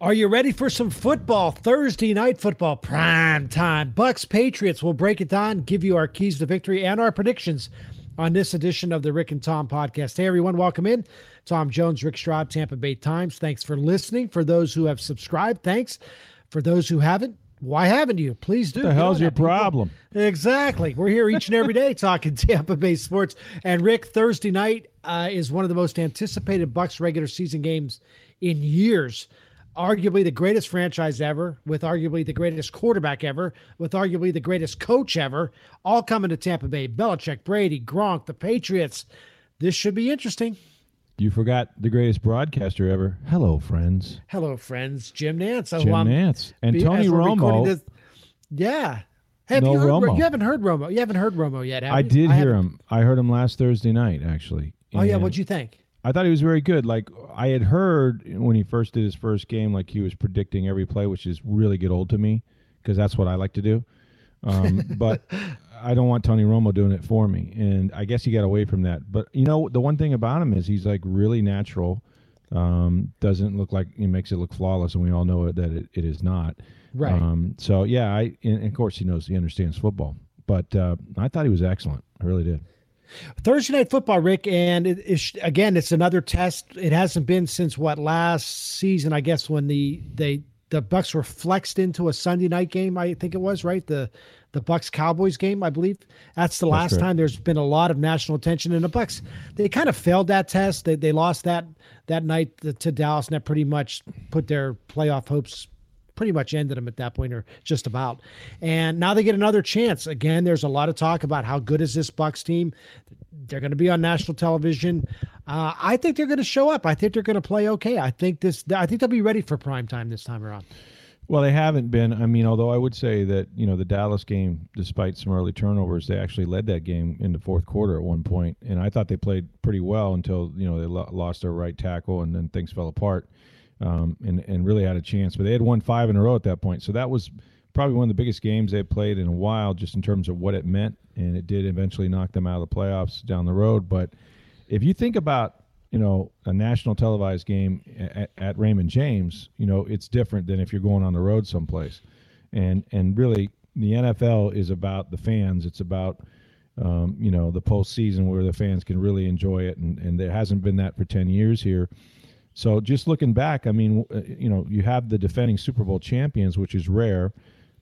Are you ready for some football? Thursday night football, prime time. Bucs Patriots. We'll break it down, give you our keys to victory and our predictions on this edition of the Rick and Tom podcast. Hey, everyone, welcome in. Tom Jones, Rick Stroud, Tampa Bay Times. Thanks for listening. For those who have subscribed, thanks. For those who haven't, why haven't you? Please do. What the hell's your problem? Exactly. We're here each and every day talking Tampa Bay sports. And Rick, Thursday night uh, is one of the most anticipated Bucs regular season games in years arguably the greatest franchise ever, with arguably the greatest quarterback ever, with arguably the greatest coach ever, all coming to Tampa Bay. Belichick, Brady, Gronk, the Patriots. This should be interesting. You forgot the greatest broadcaster ever. Hello, friends. Hello, friends. Jim Nantz. Jim Nantz and Tony Romo. This, yeah. Have no you heard, Romo. You haven't heard Romo. You haven't heard Romo yet, I you? did I hear him. I heard him last Thursday night, actually. Oh yeah, what'd you think? I thought he was very good. Like I had heard when he first did his first game, like he was predicting every play, which is really get old to me because that's what I like to do. Um, but I don't want Tony Romo doing it for me, and I guess he got away from that. But you know, the one thing about him is he's like really natural. Um, doesn't look like he makes it look flawless, and we all know that it, it is not. Right. Um, so yeah, I and of course he knows he understands football, but uh, I thought he was excellent. I really did. Thursday night football, Rick, and it is again, it's another test. It hasn't been since what last season, I guess, when the they the Bucs were flexed into a Sunday night game. I think it was right the the Bucs Cowboys game, I believe. That's the last time there's been a lot of national attention. And the Bucs, they kind of failed that test. They they lost that that night to Dallas, and that pretty much put their playoff hopes pretty much ended them at that point or just about. And now they get another chance. Again, there's a lot of talk about how good is this Bucs team. They're going to be on national television. Uh, I think they're going to show up. I think they're going to play okay. I think this. I think they'll be ready for prime time this time around. Well, they haven't been. I mean, although I would say that you know the Dallas game, despite some early turnovers, they actually led that game in the fourth quarter at one point, and I thought they played pretty well until you know they lo- lost their right tackle, and then things fell apart um, and and really had a chance. But they had won five in a row at that point, so that was probably one of the biggest games they played in a while, just in terms of what it meant. And it did eventually knock them out of the playoffs down the road. But if you think about you know a national televised game at, at Raymond James, you know it's different than if you're going on the road someplace. And and really, the NFL is about the fans. It's about um, you know the postseason where the fans can really enjoy it, and and there hasn't been that for ten years here. So just looking back, I mean, uh, you know, you have the defending Super Bowl champions, which is rare.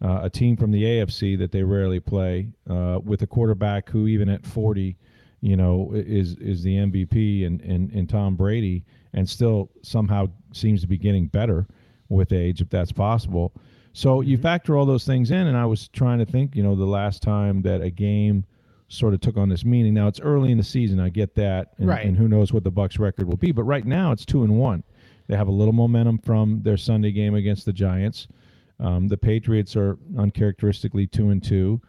Uh, a team from the AFC that they rarely play uh, with a quarterback who, even at 40, you know, is is the MVP and, and, and Tom Brady, and still somehow seems to be getting better with age, if that's possible. So mm-hmm. you factor all those things in, and I was trying to think, you know, the last time that a game sort of took on this meaning. Now it's early in the season, I get that, and, right. and who knows what the Bucs record will be. But right now it's two and one. They have a little momentum from their Sunday game against the Giants. Um, the Patriots are uncharacteristically two and two,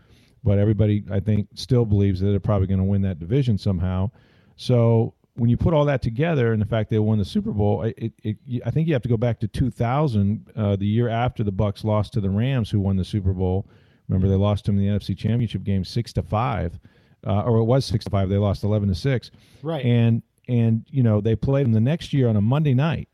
but everybody I think still believes that they're probably going to win that division somehow. So when you put all that together and the fact they won the Super Bowl, it, it, I think you have to go back to 2000, uh, the year after the Bucs lost to the Rams, who won the Super Bowl Remember, they lost to him in the NFC Championship game six to five, uh, or it was six to five. They lost eleven to six. Right. And and you know they played them the next year on a Monday night,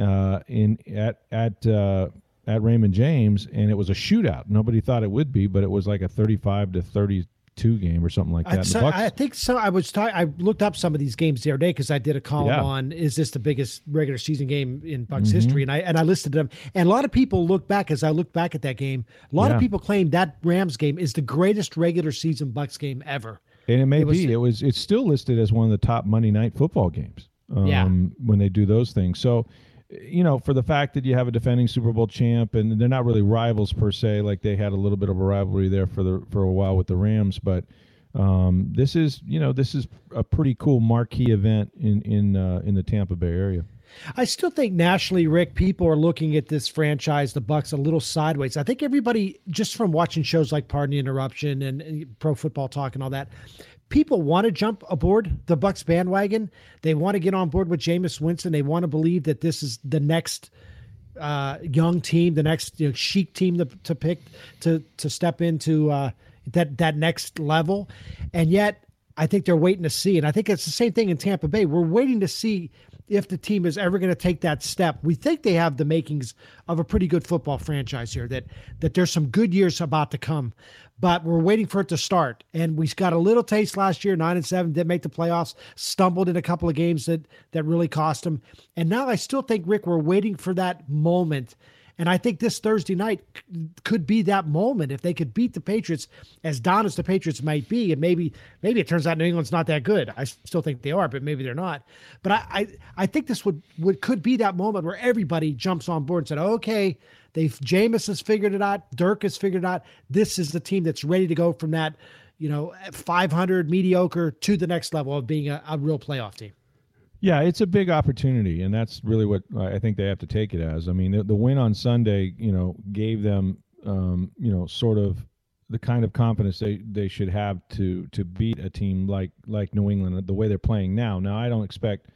uh, in at at uh, at Raymond James, and it was a shootout. Nobody thought it would be, but it was like a thirty-five to thirty two game or something like that. So, I think so. I was I looked up some of these games the other day because I did a column yeah. on is this the biggest regular season game in Bucs mm-hmm. history, and I and I listed them. And a lot of people look back as I looked back at that game. A lot yeah. of people claim that Rams game is the greatest regular season Bucs game ever. And it may it be. Was, it was. It's still listed as one of the top Monday night football games. Um, yeah. When they do those things, so you know, for the fact that you have a defending Super Bowl champ and they're not really rivals per se, like they had a little bit of a rivalry there for the for a while with the Rams, but this is you know this is a pretty cool marquee event in in uh, in the Tampa Bay area. I still think nationally, Rick, people are looking at this franchise, the Bucs, a little sideways. I think everybody, just from watching shows like Pardon the Interruption and, and Pro Football Talk and all that, people want to jump aboard the Bucs bandwagon. They want to get on board with Jameis Winston. They want to believe that this is the next uh, young team, the next you know, chic team to, to pick to to step into uh, that that next level. And yet, I think they're waiting to see. And I think it's the same thing in Tampa Bay. We're waiting to see if the team is ever going to take that step. We think they have the makings of a pretty good football franchise here. That that there's some good years about to come, but we're waiting for it to start. And we got a little taste last year, nine and seven, didn't make the playoffs, stumbled in a couple of games that that really cost them. And now I still think Rick, we're waiting for that moment and I think this Thursday night could be that moment if they could beat the Patriots, as down as the Patriots might be, and maybe maybe it turns out New England's not that good. I still think they are, but maybe they're not. But I I, I think this would would could be that moment where everybody jumps on board and said, okay, they've Jameis has figured it out, Dirk has figured it out. This is the team that's ready to go from that, you know, 500 mediocre to the next level of being a, a real playoff team. Yeah, it's a big opportunity, and that's really what I think they have to take it as. I mean, the, the win on Sunday, you know, gave them, um, you know, sort of the kind of confidence they, they should have to to beat a team like like New England the way they're playing now. Now, I don't expect,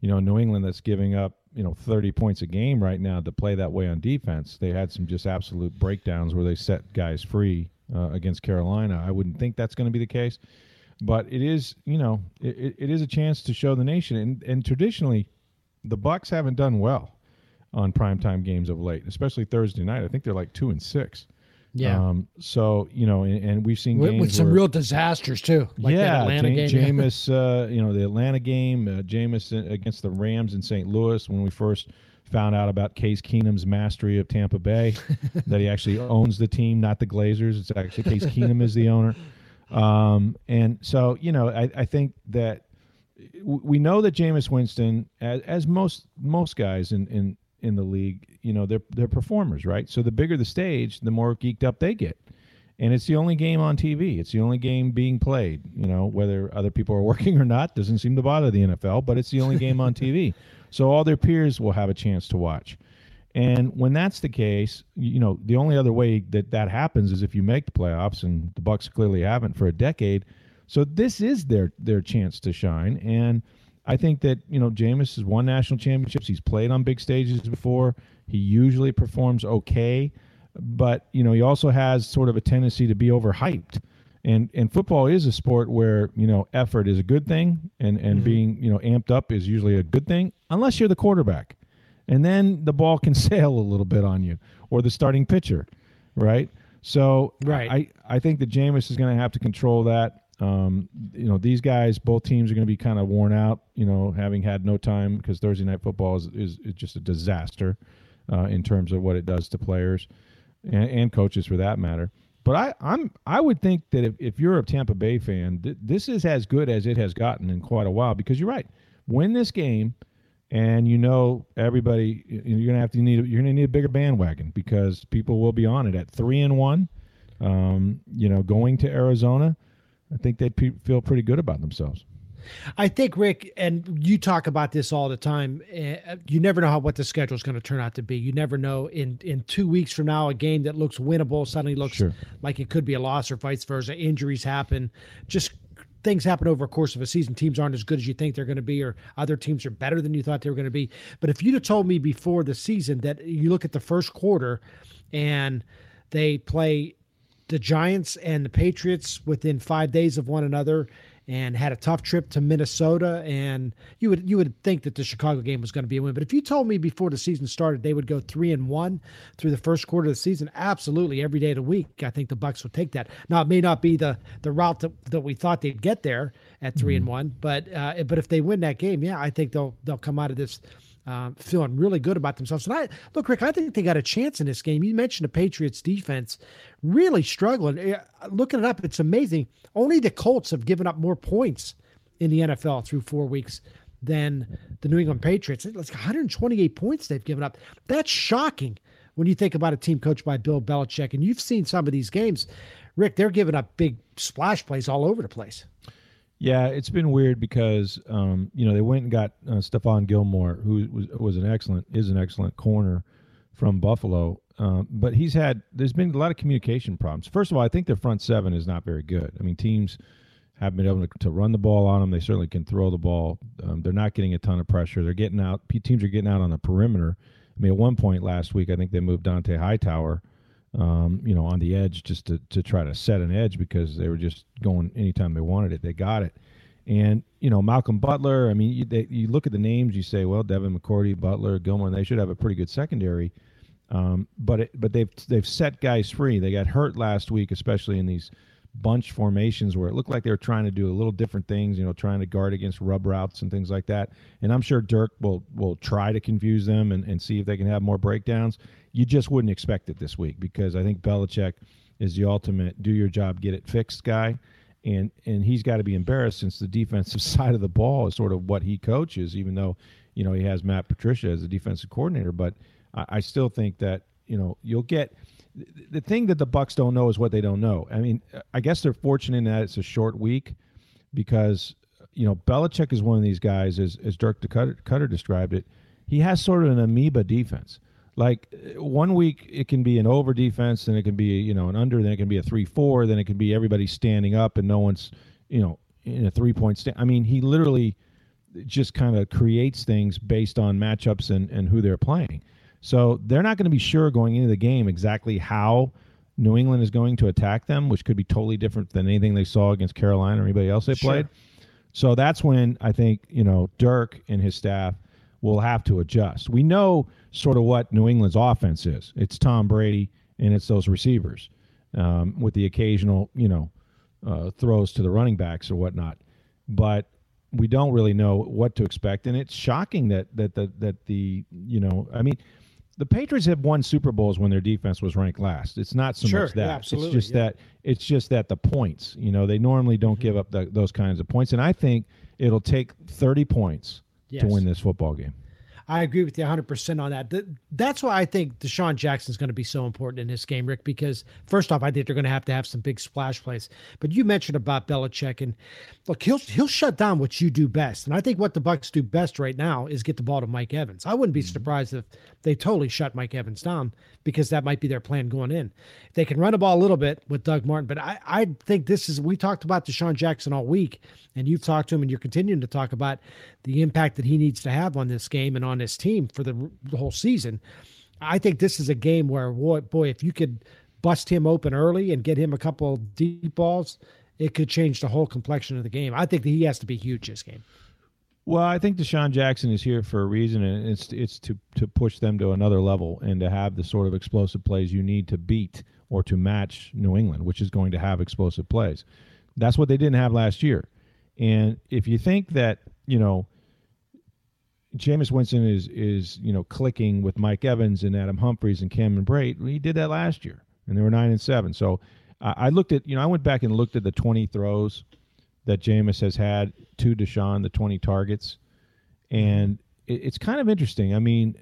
you know, New England that's giving up, you know, 30 points a game right now to play that way on defense. They had some just absolute breakdowns where they set guys free uh, against Carolina. I wouldn't think that's going to be the case but it is you know it, it is a chance to show the nation and, and traditionally the bucs haven't done well on primetime games of late especially thursday night i think they're like two and six yeah um, so you know and, and we've seen with, with some where, real disasters too like yeah atlanta game Jameis, uh, you know the atlanta game uh, Jameis against the rams in st louis when we first found out about Case Keenum's mastery of Tampa Bay, that he actually owns the team, not the Glazers. It's actually Case Keenum is the owner. Um, and so, you know, I, I think that we know that Jameis Winston, as, as most most guys in, in in the league, you know, they're they're performers, right? So the bigger the stage, the more geeked up they get. And it's the only game on TV. It's the only game being played. You know, whether other people are working or not doesn't seem to bother the NFL, but it's the only game on TV. So all their peers will have a chance to watch. And when that's the case, you know, the only other way that that happens is if you make the playoffs, and the Bucs clearly haven't for a decade. So this is their their chance to shine. And I think that you know Jameis has won national championships. He's played on big stages before. He usually performs okay, but you know he also has sort of a tendency to be overhyped. And and football is a sport where you know effort is a good thing, and and mm-hmm. being you know amped up is usually a good thing, unless you're the quarterback and then the ball can sail a little bit on you or the starting pitcher, right? So right. I, I think that Jameis is going to have to control that. Um, you know, these guys, both teams are going to be kind of worn out, you know, having had no time because Thursday night football is, is, is just a disaster uh, in terms of what it does to players and, and coaches for that matter. But I, I'm I would think that if, if you're a Tampa Bay fan, th- this is as good as it has gotten in quite a while because you're right. Win this game – and you know everybody you're gonna have to need you're gonna need a bigger bandwagon because people will be on it at three and one. Um, you know, going to Arizona, I think they'd pe- feel pretty good about themselves. I think Rick, and you talk about this all the time. Uh, you never know how what the schedule is going to turn out to be. You never know. In in two weeks from now, a game that looks winnable suddenly looks sure. like it could be a loss, or vice versa. Injuries happen. Just things happen over a course of a season. Teams aren't as good as you think they're going to be, or other teams are better than you thought they were going to be. But if you'd have told me before the season that you look at the first quarter and they play the Giants and the Patriots within five days of one another, and had a tough trip to Minnesota. And you would you would think that the Chicago game was going to be a win. But if you told me before the season started they would go three and one through the first quarter of the season, absolutely every day of the week, I think the Bucs would take that. Now it may not be the the route that, that we thought they'd get there at 3 mm-hmm. and one, but uh, but if they win that game, yeah, I think they'll they'll come out of this um, feeling really good about themselves. And I look, Rick, I think they got a chance in this game. You mentioned the Patriots defense really struggling. Eh, looking it up, it's amazing. Only the Colts have given up more points in the NFL through four weeks than the New England Patriots. It's like 128 points they've given up. That's shocking when you think about a team coached by Bill Belichick. And you've seen some of these games, Rick. They're giving up big splash plays all over the place. Yeah, it's been weird because um, you know they went and got uh, Stephon Gilmore, who was was an excellent is an excellent corner from Buffalo, um, but he's had there's been a lot of communication problems. First of all, I think their front seven is not very good. I mean, teams have been able to, to run the ball on them. They certainly can throw the ball. Um, they're not getting a ton of pressure. They're getting out. Teams are getting out on the perimeter. I mean, at one point last week, I think they moved Dont'a Hightower um, you know, on the edge just to, to try to set an edge because they were just going anytime they wanted it, they got it. And you know, Malcolm Butler. I mean, you, they, you look at the names, you say, well, Devin McCourty, Butler, Gilmore, they should have a pretty good secondary. Um, but it, but they've they've set guys free. They got hurt last week, especially in these bunch formations where it looked like they were trying to do a little different things, you know, trying to guard against rub routes and things like that. And I'm sure Dirk will will try to confuse them and, and see if they can have more breakdowns you just wouldn't expect it this week because I think Belichick is the ultimate do your job, get it fixed guy. And and he's got to be embarrassed since the defensive side of the ball is sort of what he coaches, even though, you know, he has Matt Patricia as the defensive coordinator. But I, I still think that, you know, you'll get the thing that the Bucs don't know is what they don't know. I mean, I guess they're fortunate in that it's a short week because you know Belichick is one of these guys, as as Dirk Koetter, Koetter described it. He has sort of an amoeba defense like uh, one week it can be an over defense, then it can be you know an under, then it can be a three four, then it can be everybody standing up and no one's you know in a three point stand. I mean, he literally just kind of creates things based on matchups and and who they're playing. So they're not going to be sure going into the game exactly how New England is going to attack them, which could be totally different than anything they saw against Carolina or anybody else they sure. played. So that's when I think you know Dirk and his staff will have to adjust. We know sort of what New England's offense is. It's Tom Brady and it's those receivers um, with the occasional, you know, uh, throws to the running backs or whatnot. But we don't really know what to expect, and it's shocking that that the that the you know, I mean, the Patriots have won Super Bowls when their defense was ranked last. It's not so sure, much that. Yeah, absolutely, it's just yeah. that it's just that the points. You know, they normally don't mm-hmm. give up the, those kinds of points, and I think it'll take thirty points yes. to win this football game. I agree with you 100% on that. That's why I think DeSean Jackson is going to be so important in this game, Rick, because first off, I think they're going to have to have some big splash plays. But you mentioned about Belichick, and look, he'll he'll shut down what you do best. And I think what the Bucs do best right now is get the ball to Mike Evans. I wouldn't be mm-hmm. surprised if they totally shut Mike Evans down because that might be their plan going in. They can run the ball a little bit with Doug Martin, but I, I think this is we talked about DeSean Jackson all week, and you've talked to him and you're continuing to talk about the impact that he needs to have on this game and on this team for the, the whole season. I think this is a game where boy, boy, if you could bust him open early and get him a couple deep balls, it could change the whole complexion of the game. I think that he has to be huge this game. Well, I think DeSean Jackson is here for a reason, and it's it's to to push them to another level and to have the sort of explosive plays you need to beat or to match New England, which is going to have explosive plays. That's what they didn't have last year. And if you think that you know Jameis Winston is is you know clicking with Mike Evans and Adam Humphries and Cameron Brate, he did that last year, and they were nine and seven. So uh, I looked at you know I went back and looked at the twenty throws that Jameis has had to DeSean, the 20 targets. And it, it's kind of interesting. I mean,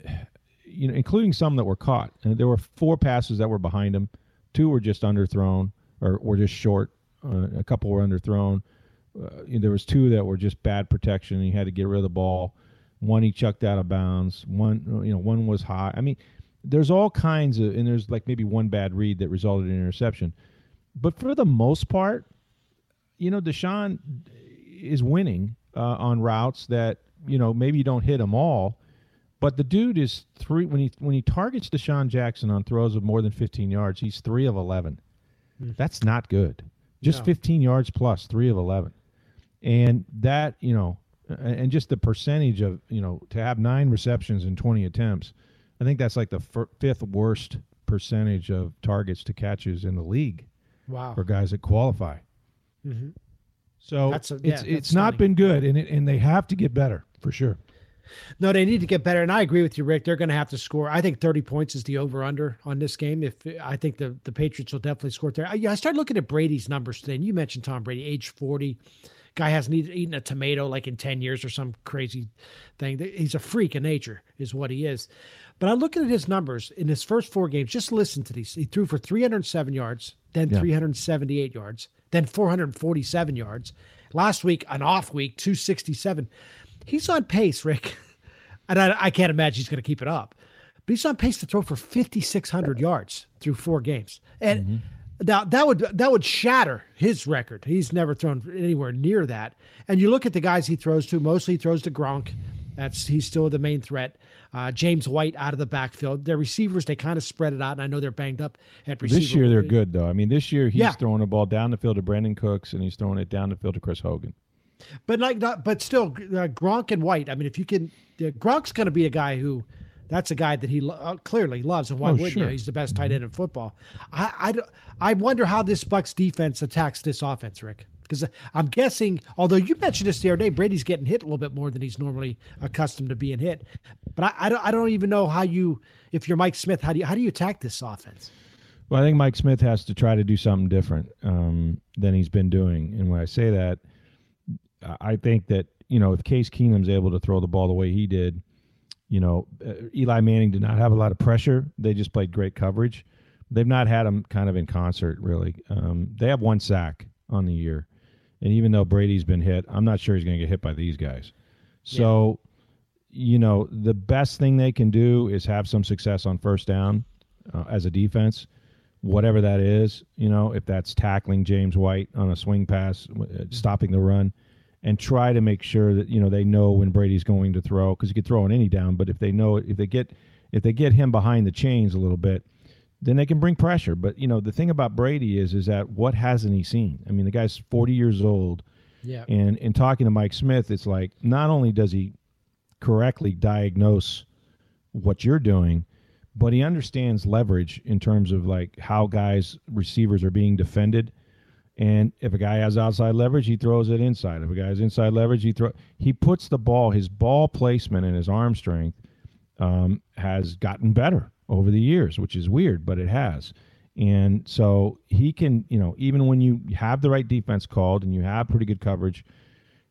you know, including some that were caught. And there were four passes that were behind him. Two were just underthrown or were just short. Uh, a couple were underthrown. Uh, there was two that were just bad protection. He had to get rid of the ball. One he chucked out of bounds. One, you know, one was high. I mean, there's all kinds of, and there's like maybe one bad read that resulted in interception. But for the most part, you know, DeSean is winning uh, on routes that you know maybe you don't hit them all, but the dude is three when he when he targets DeSean Jackson on throws of more than 15 yards, he's three of 11. Mm. That's not good. Just no. 15 yards plus, three of 11, and that you know, and just the percentage of you know to have nine receptions in 20 attempts, I think that's like the f- fifth worst percentage of targets to catches in the league. Wow. For guys that qualify. Mm-hmm. So a, it's yeah, it's not been good, and it, and they have to get better for sure. No, they need to get better, and I agree with you, Rick. They're going to have to score. I think thirty points is the over under on this game. If I think the the Patriots will definitely score there. I, I started looking at Brady's numbers today, and you mentioned Tom Brady, age forty. Guy hasn't eaten a tomato like in 10 years or some crazy thing. He's a freak of nature, is what he is. But I'm looking at his numbers in his first four games. Just listen to these. He threw for 307 yards, then yeah. 378 yards, then 447 yards, Last week, an off week, 267. He's on pace, Rick. And I, I can't imagine he's going to keep it up. But he's on pace to throw for 5,600 yards through four games. And mm-hmm. Now that would that would shatter his record. He's never thrown anywhere near that. And you look at the guys he throws to, mostly he throws to Gronk. That's he's still the main threat. Uh, James White out of the backfield. Their receivers, they kind of spread it out, and I know they're banged up at receiver. This year they're good though. I mean, this year he's yeah. throwing the ball down the field to Brandin Cooks, and he's throwing it down the field to Chris Hogan. But like, but still, uh, Gronk and White. I mean, if you can, uh, Gronk's going to be a guy who, that's a guy that he uh, clearly loves, and why oh, wouldn't sure. you? He's the best tight mm-hmm. end in football. I, I, I wonder how this Bucs defense attacks this offense, Rick. Because I'm guessing, although you mentioned this the other day, Brady's getting hit a little bit more than he's normally accustomed to being hit. But I, I don't, I don't even know how you, if you're Mike Smith, how do you, how do you attack this offense? Well, I think Mike Smith has to try to do something different um, than he's been doing. And when I say that, I think that you know if Case Keenum's able to throw the ball the way he did, you know uh, Eli Manning did not have a lot of pressure. They just played great coverage. They've not had them kind of in concert really. Um, they have one sack on the year, and even though Brady's been hit, I'm not sure he's going to get hit by these guys. So, yeah. you know, the best thing they can do is have some success on first down uh, as a defense whatever that is, you know, if that's tackling James White on a swing pass, uh, stopping the run, and try to make sure that you know they know when Brady's going to throw because you could throw on any down, but if they know if they get if they get him behind the chains a little bit, then they can bring pressure. But you know the thing about Brady is is that what hasn't he seen? I mean the guy's 40 years old. Yeah. And in talking to Mike Smith, it's like not only does he correctly diagnose what you're doing, but he understands leverage in terms of like how guys receivers are being defended and if a guy has outside leverage, he throws it inside. If a guy has inside leverage, he throw. He puts the ball. His ball placement and his arm strength um, has gotten better over the years, which is weird, but it has. And so he can, you know, even when you have the right defense called and you have pretty good coverage,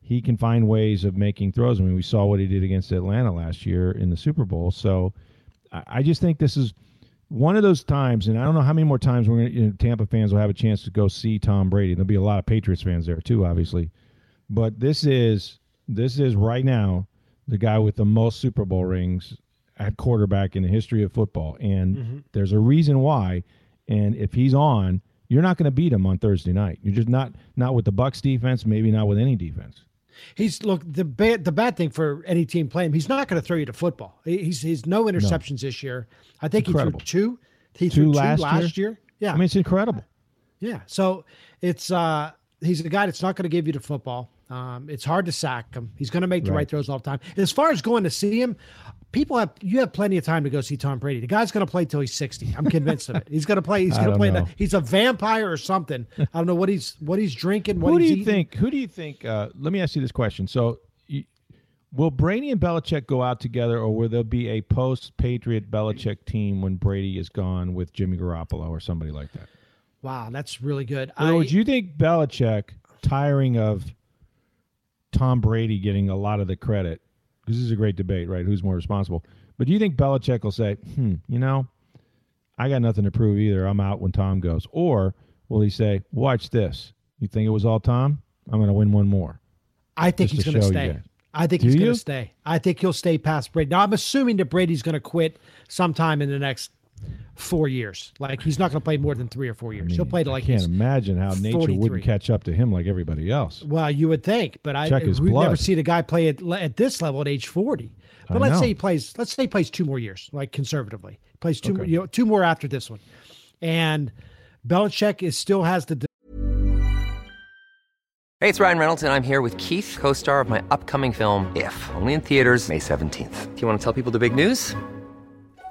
he can find ways of making throws. I mean, we saw what he did against Atlanta last year in the Super Bowl. So I just think this is one of those times, and I don't know how many more times we're to, you know, Tampa fans will have a chance to go see Tom Brady. There'll be a lot of Patriots fans there too, obviously. But this is this is right now the guy with the most Super Bowl rings at quarterback in the history of football, and mm-hmm. there's a reason why. And if he's on, you're not going to beat him on Thursday night. You're just not not with the Bucs defense, maybe not with any defense. He's look the bad the bad thing for any team playing. He's not going to throw you to football. He's he's no interceptions no. this year. I think incredible. he threw two. He two threw last two last year. year. Yeah, I mean it's incredible. Yeah, so it's uh he's a guy that's not going to give you the football. Um, it's hard to sack him. He's going to make the right. right throws all the time. As far as going to see him, people have you have plenty of time to go see Tom Brady. The guy's going to play till he's sixty. I'm convinced of it. He's going to play. He's going to play. The, he's a vampire or something. I don't know what he's what he's drinking. What who do you eating. think? Who do you think? Uh, let me ask you this question. So, you, will Brady and Belichick go out together, or will there be a post Patriot Belichick team when Brady is gone with Jimmy Garoppolo or somebody like that? Wow, that's really good. I, would you think Belichick tiring of Tom Brady getting a lot of the credit? Because this is a great debate, right? Who's more responsible? But do you think Belichick will say, "Hmm, you know, I got nothing to prove either. I'm out when Tom goes," or will he say, "Watch this. You think it was all Tom? I'm going to win one more." I think he's going to stay. I think do he's going to stay. I think he'll stay past Brady. Now I'm assuming that Brady's going to quit sometime in the next four years. Like he's not going to play more than three or four years. I mean, He'll play to like. I can't imagine how nature wouldn't catch up to him like everybody else. Well, you would think, but I we've blood. never seen a guy play at, at this level at age forty. But I let's know. say he plays. Let's say he plays two more years, like conservatively, plays two, okay. you know, two more after this one, and Belichick is still has the. Hey, it's Ryan Reynolds, and I'm here with Keith, co-star of my upcoming film. If only in theaters May seventeenth. Do you want to tell people the big news?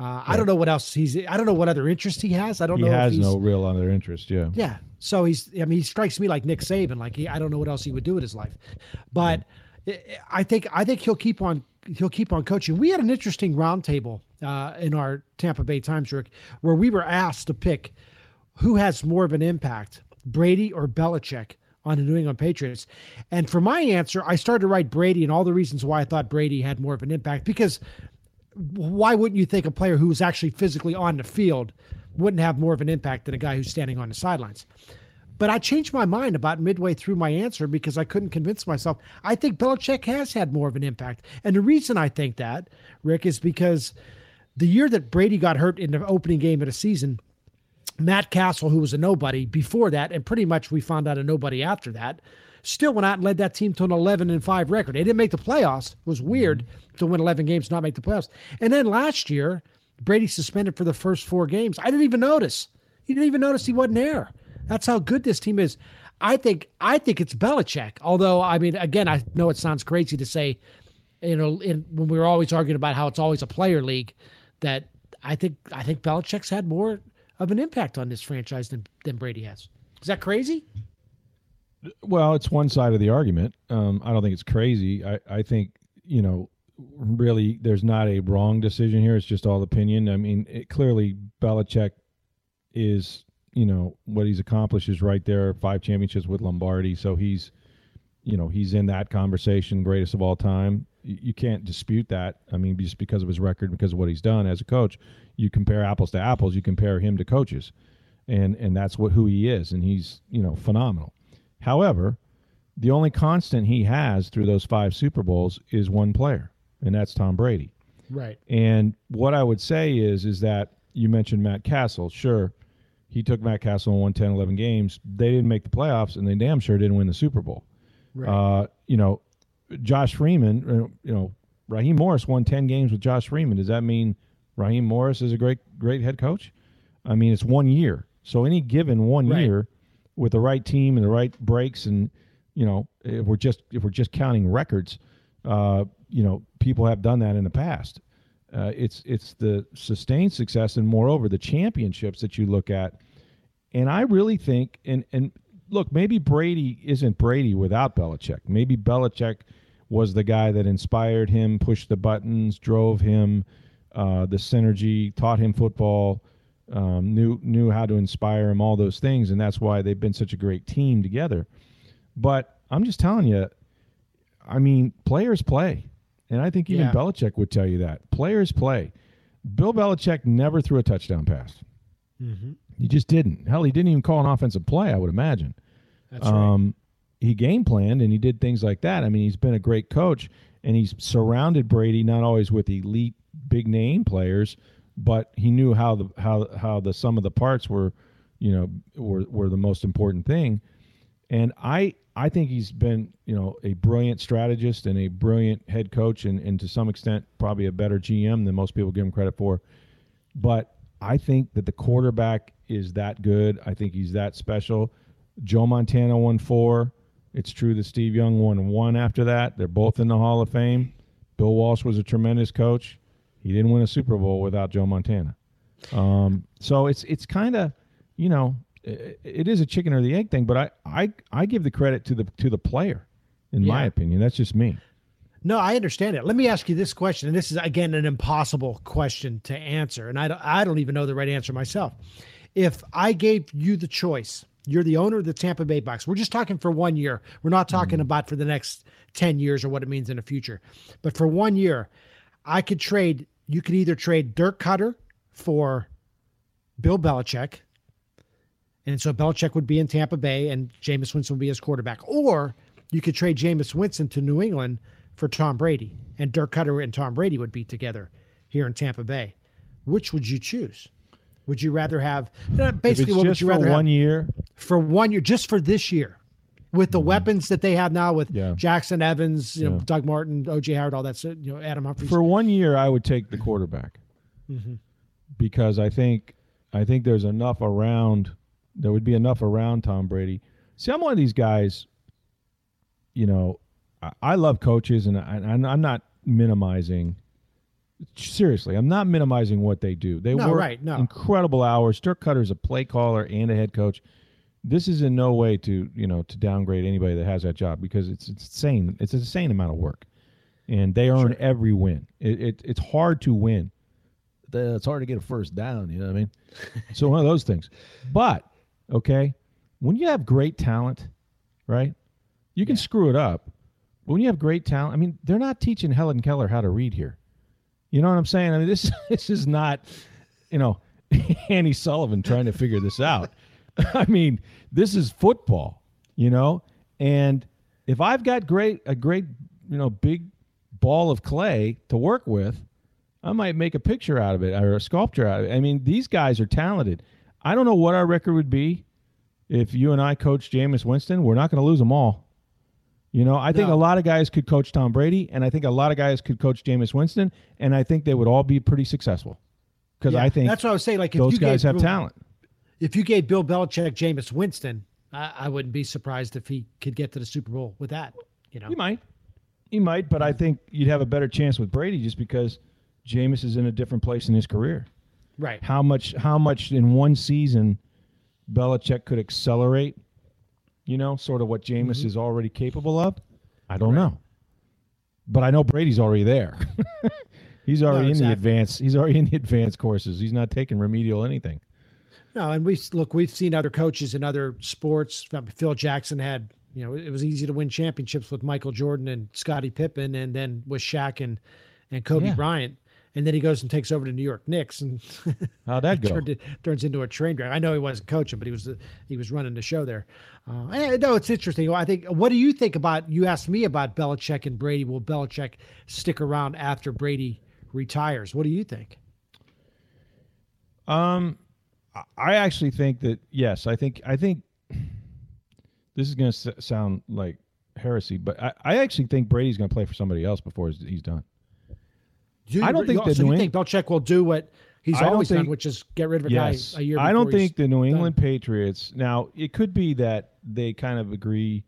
uh, I don't know what else he's. I don't know what other interest he has. I don't he know. He has no real other interest. Yeah. Yeah. So he's. I mean, he strikes me like Nick Saban. Like he. I don't know what else he would do with his life, but I think I think he'll keep on he'll keep on coaching. We had an interesting roundtable uh, in our Tampa Bay Times, Rick, where we were asked to pick who has more of an impact, Brady or Belichick on the New England Patriots. And for my answer, I started to write Brady and all the reasons why I thought Brady had more of an impact. Because why wouldn't you think a player who was actually physically on the field wouldn't have more of an impact than a guy who's standing on the sidelines? But I changed my mind about midway through my answer because I couldn't convince myself. I think Belichick has had more of an impact. And the reason I think that, Rick, is because the year that Brady got hurt in the opening game of the season, Matt Cassel, who was a nobody before that, and pretty much we found out a nobody after that, still went out and led that team to an 11 and 5 record. They didn't make the playoffs. It was weird mm-hmm. to win 11 games, not make the playoffs. And then last year, Brady suspended for the first four games. I didn't even notice. He didn't even notice he wasn't there. That's how good this team is. I think I think it's Belichick. Although I mean, again, I know it sounds crazy to say, you know, in, when we were always arguing about how it's always a player league, that I think I think Belichick's had more of an impact on this franchise than than Brady has. Is that crazy? Well, it's one side of the argument. Um, I don't think it's crazy. I, I think you know, really, there's not a wrong decision here. It's just all opinion. I mean, it, clearly, Belichick is you know what he's accomplished is right there five championships with lombardi so he's you know he's in that conversation greatest of all time you can't dispute that i mean just because of his record because of what he's done as a coach you compare apples to apples you compare him to coaches and and that's what who he is and he's you know phenomenal however the only constant he has through those five super bowls is one player and that's tom brady right and what i would say is is that you mentioned matt cassel sure he took Matt and won 10, 11 games. They didn't make the playoffs, and they damn sure didn't win the Super Bowl. Right. Uh, you know, Josh Freeman, uh, you know, Raheem Morris won 10 games with Josh Freeman. Does that mean Raheem Morris is a great, great head coach? I mean, it's one year. So any given one right. year with the right team and the right breaks, and you know, if we're just if we're just counting records, uh, you know, people have done that in the past. Uh, it's it's the sustained success and moreover the championships that you look at. And I really think and and look, maybe Brady isn't Brady without Belichick. Maybe Belichick was the guy that inspired him, pushed the buttons, drove him, uh, the synergy, taught him football, um, knew knew how to inspire him, all those things, and that's why they've been such a great team together. But I'm just telling you, I mean, players play. And I think even yeah. Belichick would tell you that. Players play. Bill Belichick never threw a touchdown pass. Mm-hmm. He just didn't. Hell, he didn't even call an offensive play, I would imagine. That's um, right. He game planned and he did things like that. I mean, he's been a great coach and he's surrounded Brady not always with elite big name players, but he knew how the how how the sum of the parts were, you know, were were the most important thing. And I I think he's been, you know, a brilliant strategist and a brilliant head coach, and, and to some extent, probably a better GM than most people give him credit for. But I think that the quarterback is that good. I think he's that special. Joe Montana won four. It's true that Steve Young won one after that. They're both in the Hall of Fame. Bill Walsh was a tremendous coach. He didn't win a Super Bowl without Joe Montana. Um, so it's it's kind of, you know, it is a chicken or the egg thing, but I, I, I give the credit to the to the player, in yeah. my opinion. That's just me. No, I understand it. Let me ask you this question, and this is again an impossible question to answer, and I don't, I don't even know the right answer myself. If I gave you the choice, you're the owner of the Tampa Bay Bucs. We're just talking for one year. We're not talking mm. about for the next ten years or what it means in the future, but for one year, I could trade. You could either trade Dirk Koetter for Bill Belichick and so Belichick would be in Tampa Bay and Jameis Winston would be his quarterback. Or you could trade Jameis Winston to New England for Tom Brady. And Dirk Koetter and Tom Brady would be together here in Tampa Bay. Which would you choose? Would you rather have uh, basically what would you rather one have, year? For one year, just for this year. With the mm-hmm. weapons that they have now with yeah. Jackson Evans, you know. Doug Martin, OJ Howard, all that, you know, Adam Humphries. For one year, I would take the quarterback mm-hmm. because I think I think there's enough around there would be enough around Tom Brady. See, I'm one of these guys. You know, I, I love coaches, and I, I'm not minimizing. Seriously, I'm not minimizing what they do. They no, work right, no. incredible hours. Dirk Koetter's a play caller and a head coach. This is in no way to you know to downgrade anybody that has that job because it's it's insane. It's an insane amount of work, and they earn every win. It, it it's hard to win. It's hard to get a first down. You know what I mean? so one of those things. But okay, when you have great talent, right? You can screw it up. But when you have great talent, I mean, they're not teaching Helen Keller how to read here. You know what I'm saying? I mean, this this is not, you know, Annie Sullivan trying to figure this out. I mean, this is football, you know. And if I've got great a great, you know, big ball of clay to work with, I might make a picture out of it or a sculpture out of it. I mean, these guys are talented. I don't know what our record would be if you and I coach Jameis Winston. We're not going to lose them all. You know, I think No. a lot of guys could coach Tom Brady, and I think a lot of guys could coach Jameis Winston, and I think they would all be pretty successful because Yeah, I think that's what I was saying. Like if those you guys have talent. If you gave Bill Belichick Jameis Winston, I, I wouldn't be surprised if he could get to the Super Bowl with that. You know, He might, he might, but I think you'd have a better chance with Brady just because Jameis is in a different place in his career. right? How much? How much in one season Belichick could accelerate? You know, sort of what Jameis Mm-hmm. is already capable of. I don't know, but I know Brady's already there. he's already in the exactly. advanced. He's already in the advanced courses. He's not taking remedial anything. No, and we look, we've seen other coaches in other sports. Phil Jackson had, you know, it was easy to win championships with Michael Jordan and Scottie Pippen, and then with Shaq and and Kobe Yeah. Bryant. And then he goes and takes over the New York Knicks and How'd that go? it, turns into a train wreck. I know he wasn't coaching, but he was he was running the show there. Uh, and, no, it's interesting. I think. What do you think about? You asked me about Belichick and Brady. Will Belichick stick around after Brady retires? What do you think? Um, I- actually think that yes, I think I think this is going to s- sound like heresy, but I, I actually think Brady's going to play for somebody else before he's, he's done. Do you, I don't think so the you New think Belichick will do what he's I always done, which is get rid of a Yes, guy a year. I don't think the New done. England Patriots. Now it could be that they kind of agree.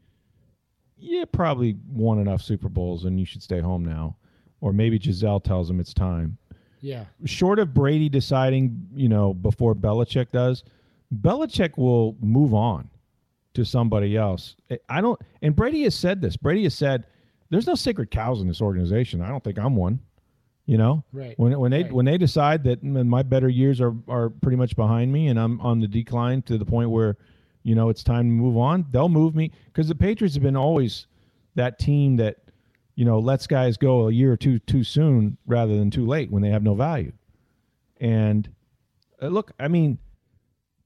Yeah, probably won enough Super Bowls, and you should stay home now. Or maybe Gisele tells him it's time. Yeah, short of Brady deciding, you know, before Belichick does, Belichick will move on to somebody else. I- don't, and Brady has said this. Brady has said, "There's no sacred cows in this organization. I don't think I'm one." You know, Right, When when they right. when they decide that "Mm, my better years are are pretty much behind me and I'm on the decline to the point where, you know, it's time to move on. They'll move me because the Patriots have been always that team that you know, lets guys go a year or two too soon rather than too late when they have no value. And uh, look, I mean,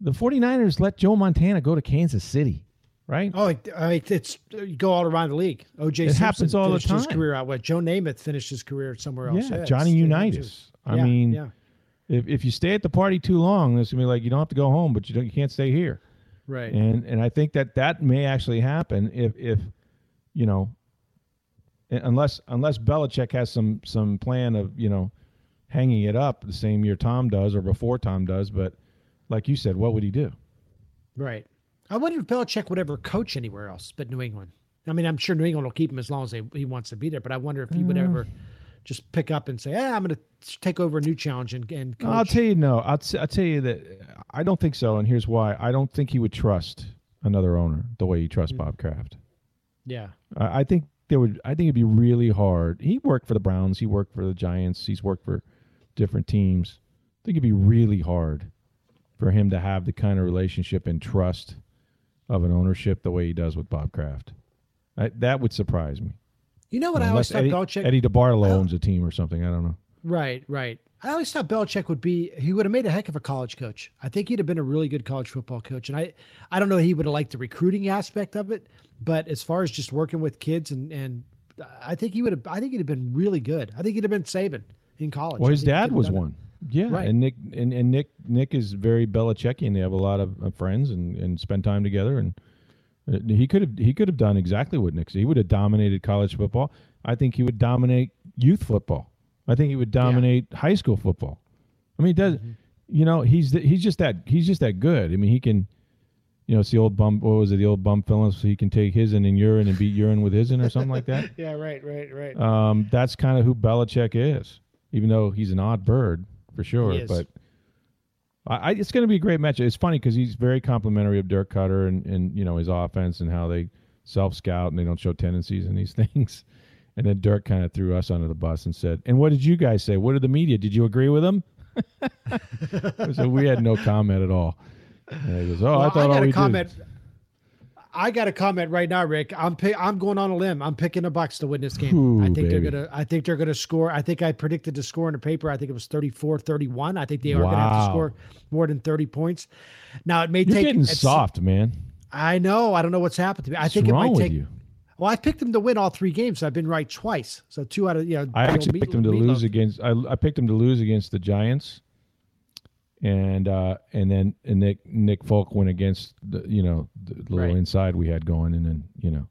the 49ers let Joe Montana go to Kansas City, right? Oh, it, I mean, it's you go all around the league. OJ It Simpson happens all the finished His career out west. Joe Namath finished his career somewhere else. yeah, it's- Johnny it Unitas. I Yeah, mean, yeah, if, if you stay at the party too long, it's gonna be like you don't have to go home, but you don't you can't stay here. right. And and I think that that may actually happen if if you know unless unless Belichick has some some plan of you know hanging it up the same year Tom does or before Tom does, but like you said, what would he do? Right. I wonder if Belichick would ever coach anywhere else but New England. I mean, I'm sure New England will keep him as long as they, he wants to be there, but I wonder if he would ever uh. just pick up and say, "Yeah, I'm going to take over a new challenge and, and coach." I'll tell you no. I'll, t- I'll tell you that I don't think so, and here's why. I don't think he would trust another owner the way he trusts hmm. Bob Kraft. yeah. I, I think there would. I think it'd be really hard. He worked for the Browns. He worked for the Giants. He's worked for different teams. I think it'd be really hard for him to have the kind of relationship and trust of an ownership the way he does with Bob Kraft. I, that would surprise me. You know what I always Unless thought Eddie, Belichick Eddie DeBartolo owns a team or something. I don't know. Right, right. I always thought Belichick would be he would have made a heck of a college coach. I think he'd have been a really good college football coach. And I I don't know he would have liked the recruiting aspect of it, but as far as just working with kids and and I think he would have I think he'd have been really good. I think he'd have been Saban in college. Well, his dad was done it. one. Yeah, Right. and Nick and, and Nick Nick is very Belichickian. They have a lot of uh, friends and, and spend time together. And uh, he could have he could have done exactly what Nick. said. He would have dominated college football. I think he would dominate youth football. I think he would dominate high school football. I mean, he does Mm-hmm. you know he's he's just that he's just that good. I mean, he can. You know, it's the old bum. What was it? The old Bum Phillips. So he can take his and then urine and beat urine with his in or something like that. Yeah, right, right, right. Um, that's kind of who Belichick is, even though he's an odd bird for sure. But I, it's going to be a great match. It's funny because he's very complimentary of Dirk Koetter and and you know his offense and how they self scout and they don't show tendencies in these things. And then Dirk kind of threw us under the bus and said, "And what did you guys say? What did the media? Did you agree with him?" so we had no comment at all. And he goes, "Oh, Well, I thought got all a we comment. did." I got a comment right now, Rick. I'm pi- I'm going on a limb. I'm picking the Bucs to win this game. Ooh, I think baby. they're gonna. I think they're gonna score. I think I predicted the score in the paper. I think it was 34-31. I think they are gonna have to score more than 30 points. Now it may You're take. getting it's- soft, man. I know. I don't know what's happened to me. I What's think it wrong might with take. you? Well, I picked them to win all three games. I've been right twice. So two out of you know. I actually meat- picked them to lose against. I, I picked them to lose against the Giants, and uh, and then and Nick Nick Folk went against the you know the little Right. inside we had going, and then you know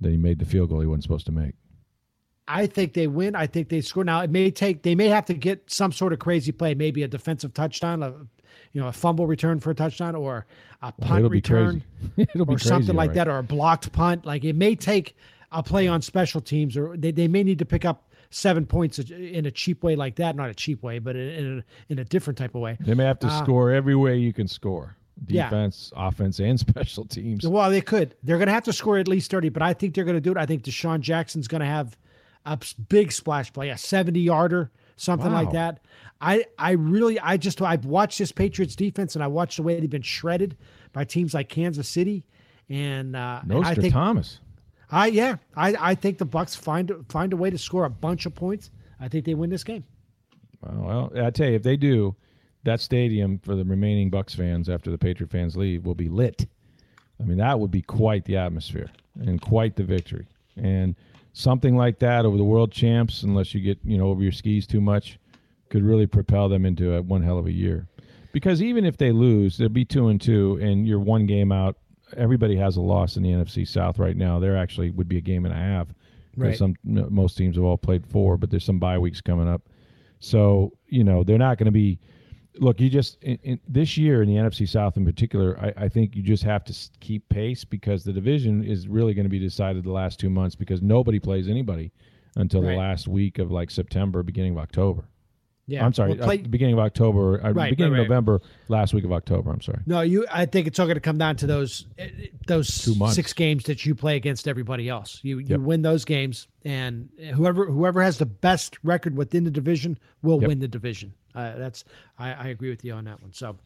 then he made the field goal he wasn't supposed to make. I think they win. I think they score. Now it may take. They may have to get some sort of crazy play, maybe a defensive touchdown, a you know a fumble return for a touchdown, or a Well, punt be return, crazy. it'll be or something like right. that, or a blocked punt. Like it may take a play on special teams, or they, they may need to pick up seven points in a cheap way like that. Not a cheap way, but in a, in a different type of way. They may have to Ah. score every way you can score: Yeah. defense, offense, and special teams. Well, they could. They're going to have to score at least 30, but I think they're going to do it. I think DeSean Jackson's going to have a big splash play, a 70 yarder, something like that. I, I really, I just, I've watched this Patriots defense and I watched the way they've been shredded by teams like Kansas City. And uh, and I think, Thomas. I, yeah, I, I think the Bucs find, find a way to score a bunch of points. I think they win this game. Well, well, I tell you, if they do, that stadium for the remaining Bucs fans after the Patriot fans leave will be lit. I mean, that would be quite the atmosphere and quite the victory. And something like that over the world champs, unless you get you know over your skis too much, could really propel them into a, one hell of a year. Because even if they lose, they'll be two and two, and you're one game out. Everybody has a loss in the NFC South right now. There actually would be a game and a half. Right. Some most teams have all played four, but there's some bye weeks coming up. So you know they're not going to be. Look, you just in, in, this year in the NFC South in particular, I, I think you just have to keep pace because the division is really going to be decided the last two months because nobody plays anybody until Right. the last week of like September, beginning of October. Yeah. I'm sorry, Well, play- uh, beginning of October, uh, Right, beginning right, of. November, last week of October. I'm sorry. No, you. I think it's all going to come down to those eh, those Two six games that you play against everybody else. You you win those games, and whoever whoever has the best record within the division will Yep. win the division. Uh, that's I, I agree with you on that one. So,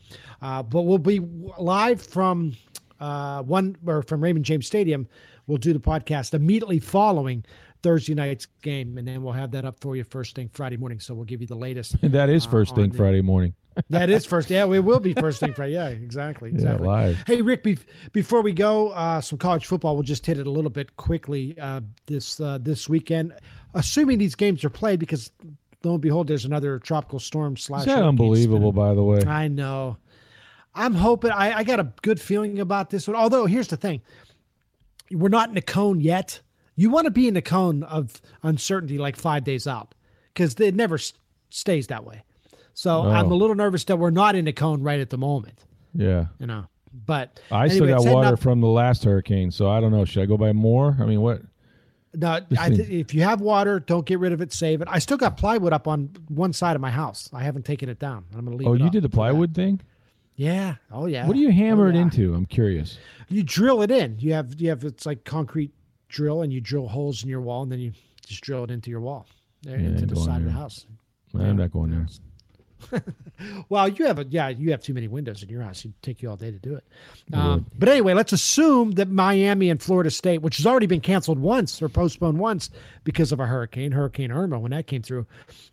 uh, but we'll be live from uh, one or from Raymond James Stadium. We'll do the podcast immediately following Thursday night's game, and then we'll have that up for you first thing Friday morning. So we'll give you the latest. that is first on thing the- Friday morning. That is first. Yeah, we will be first thing Friday. Yeah, exactly. Exactly. live. Hey, Rick. Be- before we go, uh, some college football. We'll just hit it a little bit quickly. Uh, this uh, this weekend, assuming these games are played, because lo and behold, there's another tropical storm slash. Is unbelievable? By the way, I know. I'm hoping. I, I got a good feeling about this one. Although here's the thing, we're not in the cone yet. You want to be in the cone of uncertainty like five days out, because it never s- stays that way. So I'm a Oh. little nervous that we're not in the cone right at the moment. yeah. You know, but I still got water up- from the last hurricane, so I don't know. Should I go buy more? I mean, what? No, I th- if you have water, don't get rid of it. Save it. I still got plywood up on one side of my house. I haven't taken it down. I'm going to leave. Oh, you up did the plywood thing. Yeah. Oh yeah. What do you hammer Oh, it yeah. into? I'm curious. You drill it in. You have you have it's like concrete drill, and you drill holes in your wall, and then you just drill it into your wall, there, Yeah, into the side of the house. I'm not going there. Well, you have a yeah, you have too many windows in your house. It'd take you all day to do it. Um, but anyway, let's assume that Miami and Florida State, which has already been canceled once or postponed once because of a hurricane, Hurricane Irma, when that came through,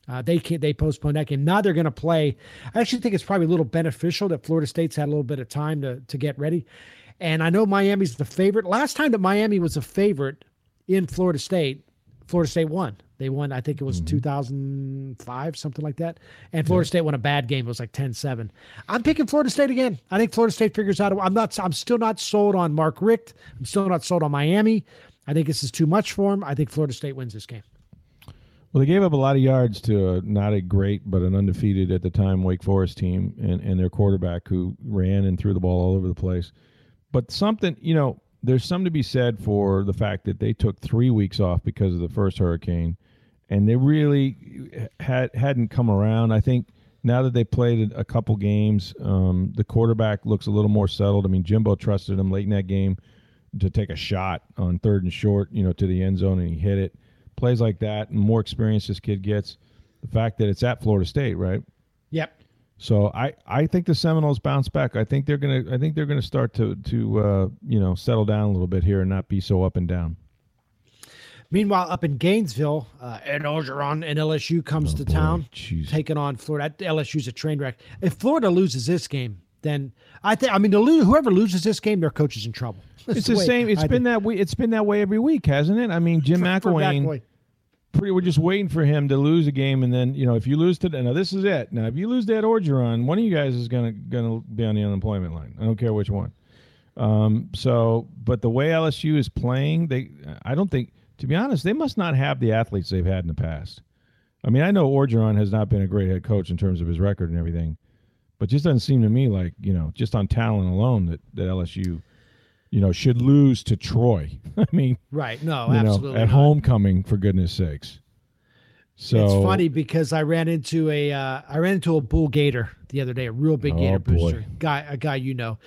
uh, they can they postponed that game. Now they're going to play. I actually think it's probably a little beneficial that Florida State's had a little bit of time to to get ready. And I know Miami's the favorite. Last time that Miami was a favorite in Florida State, Florida State won. They won, I think it was mm-hmm. 2005, something like that. And Florida State won a bad game. It was like 10 7. I'm picking Florida State again. I think Florida State figures out. I'm not, I'm still not sold on Mark Richt. I'm still not sold on Miami. I think this is too much for him. I think Florida State wins this game. Well, they gave up a lot of yards to a, not a great but an undefeated at the time Wake Forest team and, and their quarterback who ran and threw the ball all over the place. But something, you know, there's something to be said for the fact that they took three weeks off because of the first hurricane, and they really had hadn't come around. I think now that they played a couple games, um, the quarterback looks a little more settled. I mean, Jimbo trusted him late in that game to take a shot on third and short, you know, to the end zone, and he hit it. Plays like that, and more experience this kid gets. The fact that it's at Florida State, right? Yep. So I, I think the Seminoles bounce back. I think they're gonna I think they're gonna start to to uh, you know settle down a little bit here and not be so up and down. Meanwhile, up in Gainesville, uh, Ed Orgeron and LSU comes Oh, to boy. town, Jeez. taking on Florida. LSU's a train wreck. If Florida loses this game, then I think I mean to lose, whoever loses this game, their coach is in trouble. It's the same. It's been that way. It's been that way every week, hasn't it? I mean, Jim McElwain. Pretty, we're just waiting for him to lose a game, and then you know if you lose to now this is it. Now if you lose that Orgeron, one of you guys is gonna gonna be on the unemployment line. I don't care which one. Um, so, but the way LSU is playing, they I don't think to be honest, they must not have the athletes they've had in the past. I mean, I know Orgeron has not been a great head coach in terms of his record and everything, but just doesn't seem to me like you know just on talent alone that that LSU, you know, should lose to Troy. I mean, Right. No, you know, absolutely. at not. homecoming for goodness sakes. So it's funny because I ran into a uh, I ran into a bull gator the other day, a real big Oh, gator boy. booster guy, a guy you know,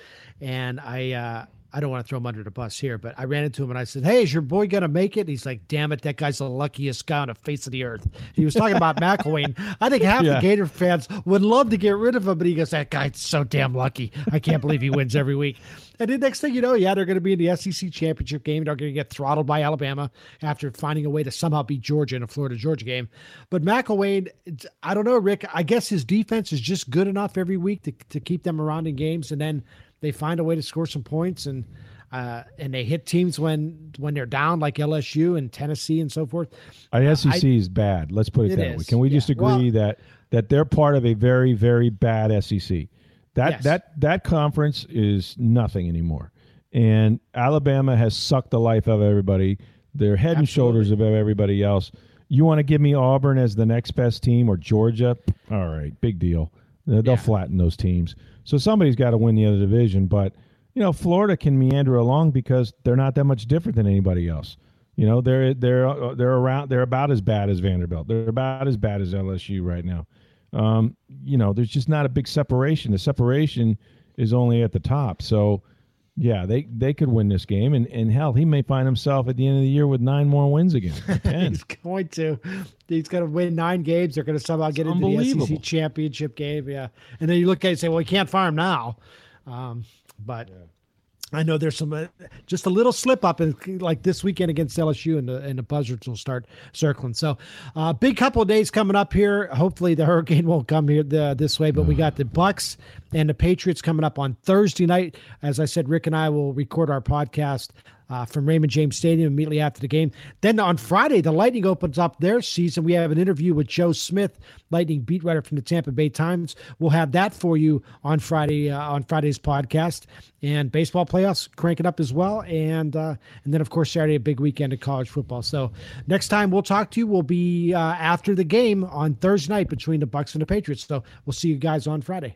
and I uh, I don't want to throw him under the bus here, but I ran into him and I said, "Hey, is your boy gonna make it?" He's like, "Damn it, that guy's the luckiest guy on the face of the earth." He was talking about McElwain. I think half Yeah. the Gator fans would love to get rid of him, but he goes, "That guy's so damn lucky. I can't believe he wins every week." And then next thing you know, yeah, they're going to be in the SEC championship game. They're going to get throttled by Alabama after finding a way to somehow beat Georgia in a Florida Georgia game. But McElwain, I don't know, Rick. I guess his defense is just good enough every week to, to keep them around in games, and then they find a way to score some points and. Uh, and they hit teams when when they're down, like LSU and Tennessee and so forth. the SEC is bad. Let's put it, It that way. Can we just agree Well- that that they're part of a very very bad SEC? That Yes. that that conference is nothing anymore. And Alabama has sucked the life out of everybody. They're head and shoulders above everybody else. You want to give me Auburn as the next best team or Georgia? All right, big deal. They'll they'll Yeah. flatten those teams. So somebody's got to win the other division. But you know, Florida can meander along because they're not that much different than anybody else. You know, they're they're they're around. They're about as bad as Vanderbilt. They're about as bad as LSU right now. Um, you know, there's just not a big separation. The separation is only at the top. So, yeah, they they could win this game, and and hell, he may find himself at the end of the year with nine more wins again. He's going to. He's going to win nine games. They're going to somehow get into the. SEC championship game. Yeah, and then you look at it and say, well, we can't fire him now. Um, but I know there's some uh, just a little slip up, in, like this weekend against LSU, and the and the buzzards will start circling. So, uh, big couple of days coming up here. Hopefully, the hurricane won't come here the, this way, but we got the Bucs and the Patriots coming up on Thursday night. As I said, Rick and I will record our podcast uh, from Raymond James Stadium immediately after the game. Then on Friday, the Lightning opens up their season. We have an interview with Joe Smith, Lightning beat writer from the Tampa Bay Times. We'll have that for you on Friday uh, on Friday's podcast. And baseball playoffs cranking up as well, and uh, and then of course Saturday a big weekend of college football. So next time we'll talk to you We'll be uh, after the game on Thursday night between the Bucs and the Patriots. So we'll see you guys on Friday.